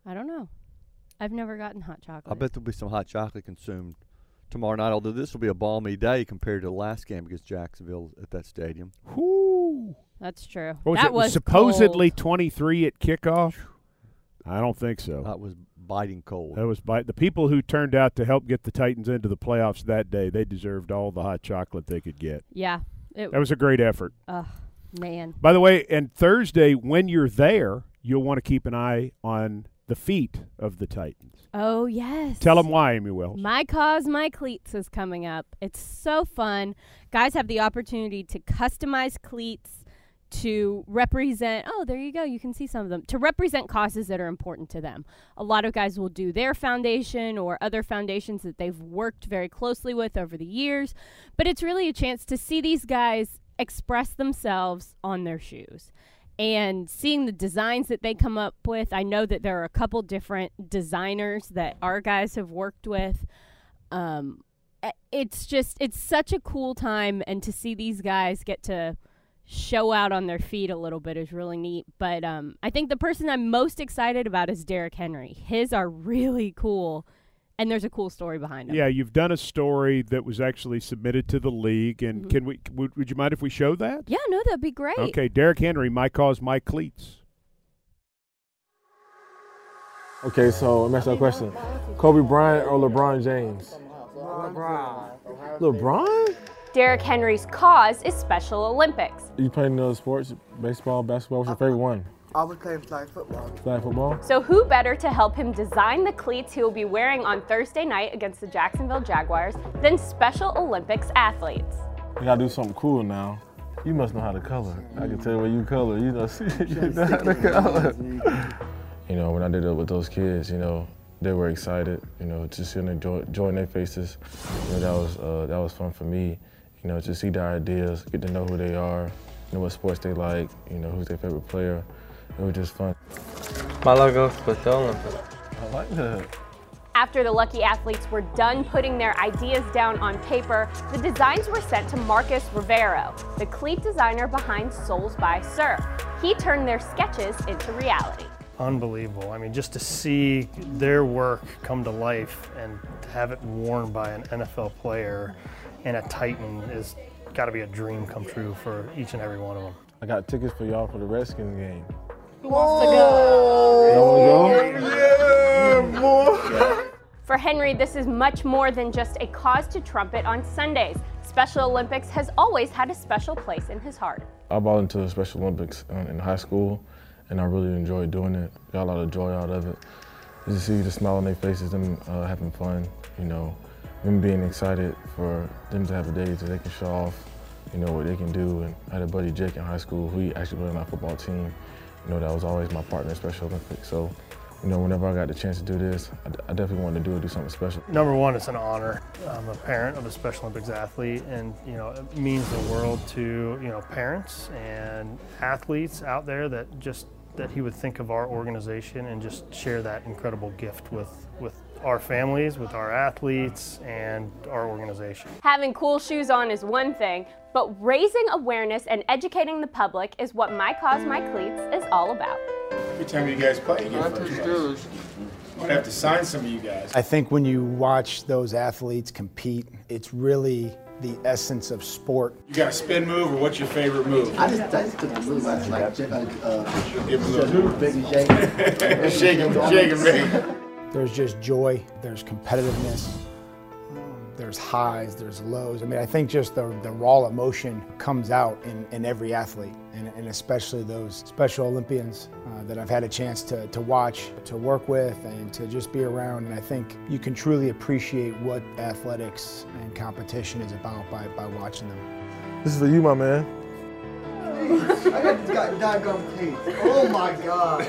I don't know. I've never gotten hot chocolate. I bet there'll be some hot chocolate consumed tomorrow night. Although this will be a balmy day compared to the last game against Jacksonville at that stadium. Whoo! That's true. What was that it? was supposedly cold. 23 at kickoff. I don't think so. That was biting cold. That was by the people who turned out to help get the Titans into the playoffs that day. They deserved all the hot chocolate they could get. Yeah. It, That was a great effort. Oh man. By the way, and Thursday when you're there, you'll want to keep an eye on the feet of the Titans. Oh yes. Tell them why, Amie Wells. My Cause, My Cleats is coming up. It's so fun. Guys have the opportunity to customize cleats to represent, oh, there you go. You can see some of them. To represent causes that are important to them. A lot of guys will do their foundation or other foundations that they've worked very closely with over the years. But it's really a chance to see these guys express themselves on their shoes and seeing the designs that they come up with. I know that there are a couple different designers that our guys have worked with. Um, it's just it's such a cool time, and to see these guys get to show out on their feet a little bit is really neat. But um, I think the person I'm most excited about is Derrick Henry. His are really cool, and there's a cool story behind them. Yeah, you've done a story that was actually submitted to the league, and Mhm. can we? Would, would you mind if we show that? Yeah, no, that'd be great. Okay, Derrick Henry, my cause, my cleats. Okay, so let me ask you a question. Kobe Bryant or LeBron James? LeBron. LeBron? Derrick Henry's cause is Special Olympics. You play any other sports? Baseball, basketball? What's your favorite one? I was playing flag football. Flag football? So, who better to help him design the cleats he will be wearing on Thursday night against the Jacksonville Jaguars than Special Olympics athletes? You gotta do something cool now. You must know how to color. I can tell when you color. You know, see, you know how to color. You know, when I did it with those kids, you know, they were excited. You know, just seeing the joy, joy in their faces. You know, that was uh, that was fun for me. You know, to see their ideas, get to know who they are, know what sports they like. You know, who's their favorite player. It was just fun. My logo with the Olympic. I like that. After the lucky athletes were done putting their ideas down on paper, the designs were sent to Marcus Rivero, the cleat designer behind Soles by Sir. He turned their sketches into reality. Unbelievable. I mean, just to see their work come to life and to have it worn by an NFL player and a Titan is got to be a dream come true for each and every one of them. I got tickets for y'all for the Redskins game. Who wants to go? Y'all wanna go? For Henry, this is much more than just a cause to trumpet on Sundays. Special Olympics has always had a special place in his heart. I volunteered to the Special Olympics in high school, and I really enjoyed doing it. Got a lot of joy out of it. Just to see the smile on their faces, them uh, having fun, you know, them being excited for them to have a day that they can show off, you know, what they can do. And I had a buddy, Jake, in high school, who actually played on my football team. You know, that was always my partner in Special Olympics. So, you know, whenever I got the chance to do this, I, I definitely wanted to do it, do something special. Number one, it's an honor. I'm a parent of a Special Olympics athlete, and you know it means the world to you know parents and athletes out there that just that he would think of our organization and just share that incredible gift with with our families, with our athletes, and our organization. Having cool shoes on is one thing, but raising awareness and educating the public is what My Cause My Cleats is all about. Every time you guys play, you get first place. I'm gonna have to sign some of you guys. I think when you watch those athletes compete, it's really the essence of sport. You got a spin move, or what's your favorite move? I just, I just took a move. I like, uh, Give him a little big and shake. shake him, shake him, big. There's just joy, there's competitiveness, there's highs, there's lows. I mean, I think just the, the raw emotion comes out in, in every athlete, and, and especially those Special Olympians uh, that I've had a chance to, to watch, to work with, and to just be around. And I think you can truly appreciate what athletics and competition is about by, by watching them. This is for you, my man. I got these got doggone cleats. Oh my god.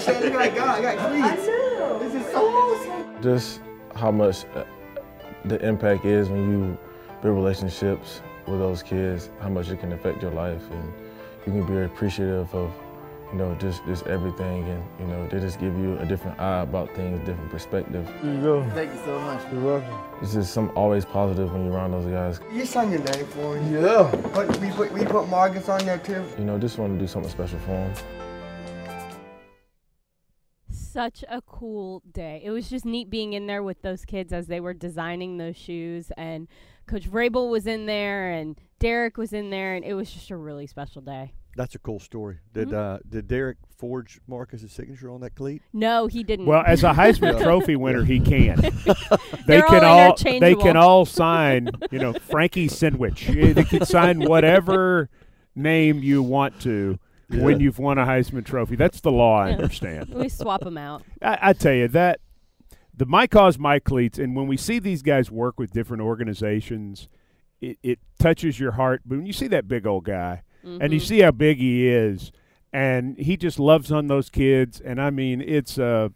Shane, look what I got. I got cleats. I know. This is so awesome. Just how much uh, the impact is when you build relationships with those kids, how much it can affect your life, and you can be appreciative of, you know, just just everything, and you know, they just give you a different eye about things, different perspective. Here you go. Thank you so much. You're welcome. It's just some always positive when you're around those guys. You sign your name for me. Yeah. But we put we put Marcus on there too. You know, just want to do something special for them. Such a cool day. It was just neat being in there with those kids as they were designing those shoes. And Coach Vrabel was in there, and Derrick was in there, and it was just a really special day. That's a cool story. Did Mhm. uh, did Derrick forge Marcus's signature on that cleat? No, he didn't. Well, as a Heisman Trophy winner, he can. they They're can all all they can all sign, you know, Frankie Sandwich. Yeah, They can sign whatever name you want to when you've won a Heisman Trophy. That's the law, I Yeah. understand. we swap them out. I, I tell you that the my cause my cleats, and when we see these guys work with different organizations, it, it touches your heart. But when you see that big old guy, and you Mhm. see how big he is, and he just loves on those kids, and I mean, it's a,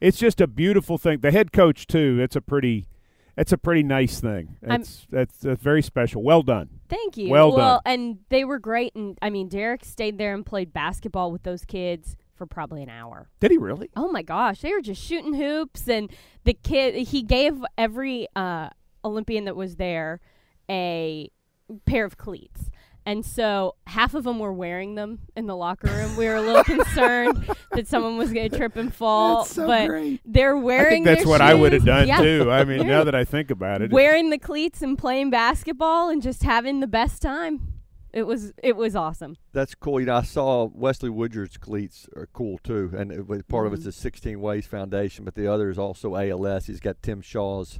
it's just a beautiful thing. The head coach too. It's a pretty, it's a pretty nice thing. That's, that's very special. Well done. Thank you. Well well, done. and they were great. And I mean, Derrick stayed there and played basketball with those kids for probably an hour. Did he really? Oh my gosh, they were just shooting hoops, and the kid he gave every uh, Olympian that was there a pair of cleats. And so half of them were wearing them in the locker room. We were a little concerned that someone was going to trip and fall, That's so but great. they're wearing. I wearing. think that's their what I would have done Yeah. too. I mean, now that I think about it, wearing the cleats and playing basketball and just having the best time. It was it was awesome. That's cool. You know, I saw Wesley Woodyard's cleats are cool too, and it, was- part of it's the 16 Ways Foundation, but the other is also ALS. He's got Tim Shaw's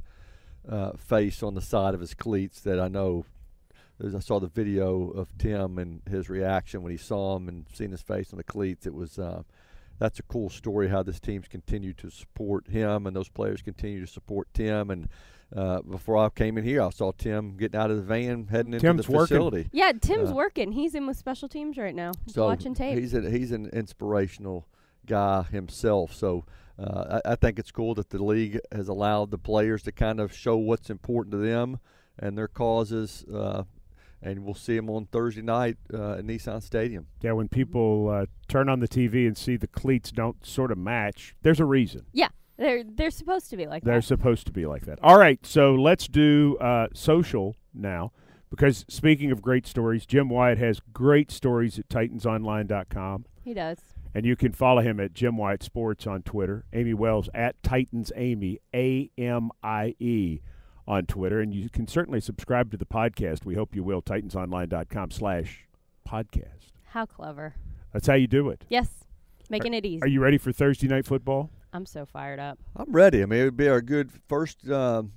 uh, face on the side of his cleats that I know. There's, I saw the video of Tim and his reaction when he saw him and seeing his face on the cleats. It was uh, that's a cool story how this team's continued to support him and those players continue to support Tim and uh, before I came in here, I saw Tim getting out of the van, heading into Tim's the working. facility. Yeah, Tim's Uh, working. He's in with special teams right now, So watching tape. He's a, he's an inspirational guy himself. So uh, I, I think it's cool that the league has allowed the players to kind of show what's important to them and their causes. Uh, and we'll see them on Thursday night uh, at Nissan Stadium. Yeah, when people uh, turn on the TV and see the cleats don't sort of match, there's a reason. yeah, they're they're supposed to be like that. They're that. supposed to be like that. All right, so let's do uh, social now. Because speaking of great stories, Jim Wyatt has great stories at TitansOnline.com. He does. And you can follow him at Jim Wyatt Sports on Twitter. Amie Wells at Titans Amie, A M I E, on Twitter. And you can certainly subscribe to the podcast. We hope you will. TitansOnline.com slash podcast. How clever. That's how you do it. Yes, making it easy. Are you ready for Thursday night football? I'm so fired up. I'm ready. I mean, it would be our good first um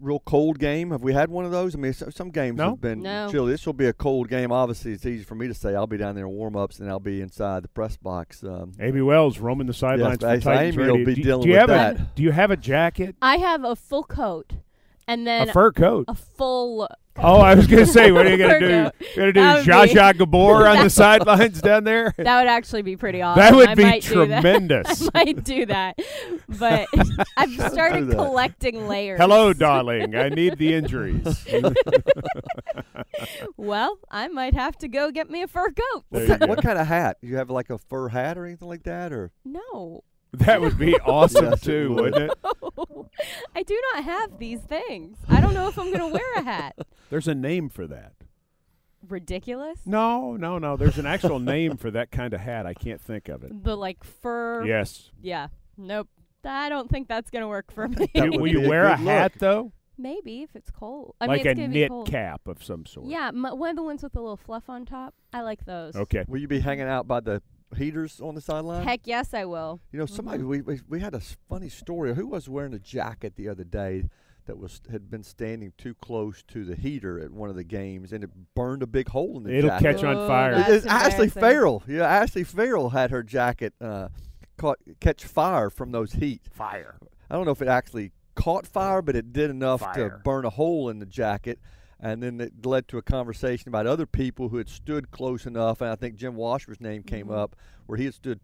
real cold game. Have we had one of those? I mean, some, some games No. have been No. chilly. This will be a cold game. Obviously, it's easy for me to say. I'll be down there in warm ups, and I'll be inside the press box. Um, Amie Wells roaming the sidelines for Yes, Titans Amie will Radio. be do, dealing do you with have A, do you have a jacket? I have a full coat, and then a fur coat? a full. Oh, I was going to say, what are you going to do? You're going to do would Zsa be- Zsa Gabor on the sidelines down there? That would actually be pretty awesome. That would I be might do that. tremendous. I might do that, but I've started collecting layers. Hello, darling. I need the injuries. Well, I might have to go get me a fur coat. What, you what kind of hat? You have like a fur hat or anything like that, or No, that would be awesome, Yes, too, would. wouldn't it? I do not have these things. I don't know if I'm going to wear a hat. There's a name for that. Ridiculous. No, no, no. There's an actual name for that kind of hat. I can't think of it. The like fur. Yes. Yeah. Nope. I don't think that's going to work for me. That will you wear a hat, look. though? Maybe if it's cold. I like mean, it's a gonna be knit cold. cap of some sort. Yeah, m- one of the ones with the little fluff on top. I like those. Okay. will you be hanging out by the heaters on the sideline? Heck yes, I will. You know, somebody we, we we had a funny story. Who was wearing a jacket the other day that was had been standing too close to the heater at one of the games, and it burned a big hole in the It'll jacket. catch on Oh, fire. that's It's Ashley. Farrell. Yeah, Ashley Farrell had her jacket uh, caught catch fire from those heat. Fire. I don't know if it actually caught fire, but it did enough Fire. to burn a hole in the jacket. And then it led to a conversation about other people who had stood close enough. And I think Jim Washburn's name came Mhm. up where he had stood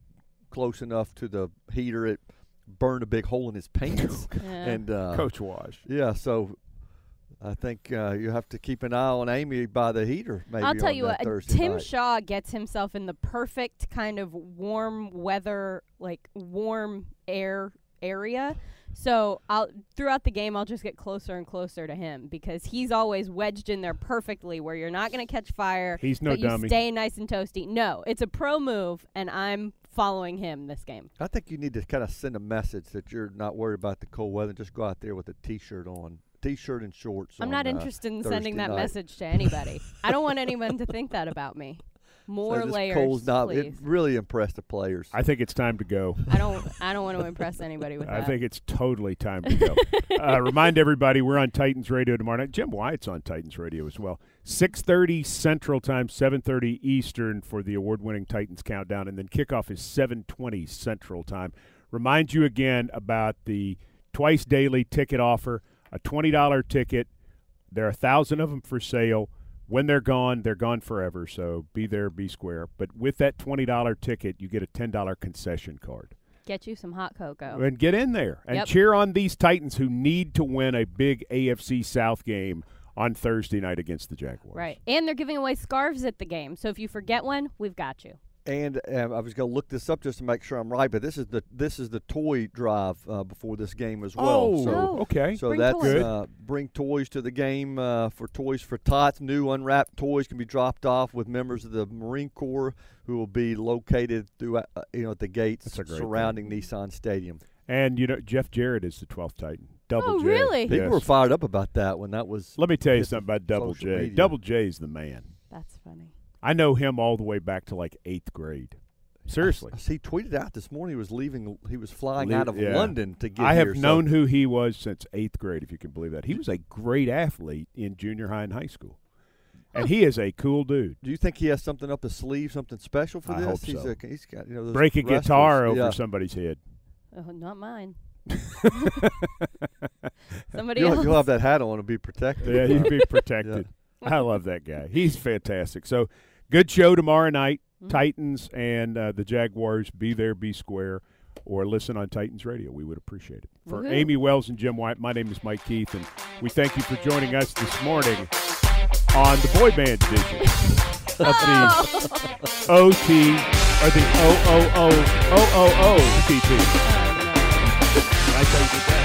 close enough to the heater. It burned a big hole in his pants. Yeah. and uh, Coach Wash. yeah, so I think uh, you have to keep an eye on Amie by the heater. Maybe I'll tell on you that what, Thursday Tim night. Shaw gets himself in the perfect kind of warm weather, like warm air area. So I'll throughout the game I'll just get closer and closer to him because he's always wedged in there perfectly where you're not going to catch fire. He's no but you dummy. stay nice and toasty. No, it's a pro move and I'm following him this game. I think you need to kind of send a message that you're not worried about the cold weather. Just go out there with a t-shirt on, t-shirt and shorts. I'm on, not uh, interested in Thursday sending that night. message to anybody. I don't want anyone to think that about me. More So this layers, cold's not, please. It really impressed the players. I think it's time to go. I don't. I don't want to impress anybody with I that. I think it's totally time to go. uh, remind everybody we're on Titans Radio tomorrow night. Jim Wyatt's on Titans Radio as well. Six thirty Central Time, seven thirty Eastern for the award-winning Titans countdown, and then kickoff is seven twenty Central Time. Remind you again about the twice daily ticket offer. A twenty dollar ticket. There are a thousand of them for sale. When they're gone, they're gone forever. So be there, be square. But with that twenty dollar ticket, you get a ten dollar concession card. Get you some hot cocoa. And get in there and Yep. cheer on these Titans who need to win a big AFC South game on Thursday night against the Jaguars. Right. And they're giving away scarves at the game. So if you forget one, we've got you. And uh, I was going to look this up just to make sure I'm right, but this is the this is the toy drive uh, before this game as well. Oh, so, Oh. okay. so Bring that's toys. uh, bring toys to the game uh, for Toys for Tots. New unwrapped toys can be dropped off with members of the Marine Corps who will be located through uh, you know at the gates That's a great surrounding Nissan Stadium. And you know Jeff Jarrett is the 12th Titan. Double Oh, J. really? People Yes. were fired up about that when that was. Let me tell you something about Double J. media. Double J's the man. That's funny. I know him all the way back to like eighth grade. Seriously. I s- He tweeted out this morning he was leaving. He was flying Le- out of yeah. London to get I have here. so- known who he was since eighth grade, if you can believe that. He was a great athlete in junior high and high school. And he is a cool dude. Do you think he has something up his sleeve, something special for I this? hope he's so. A, he's got you know those Break a wrestlers- guitar over yeah. somebody's head. Oh, not mine. Somebody You'll, else. you'll have that hat on and be protected. Yeah, he'd be protected. I love that guy. He's fantastic. So, good show tomorrow night. Mm-hmm. Titans and uh, the Jaguars. Be there, be square, or listen on Titans Radio. We would appreciate it. For Woohoo. Amie Wells and Jim Wyatt, my name is Mike Keith, and we thank you for joining us this morning on the boy band edition of the OT or the O O O O O O T T. I told you.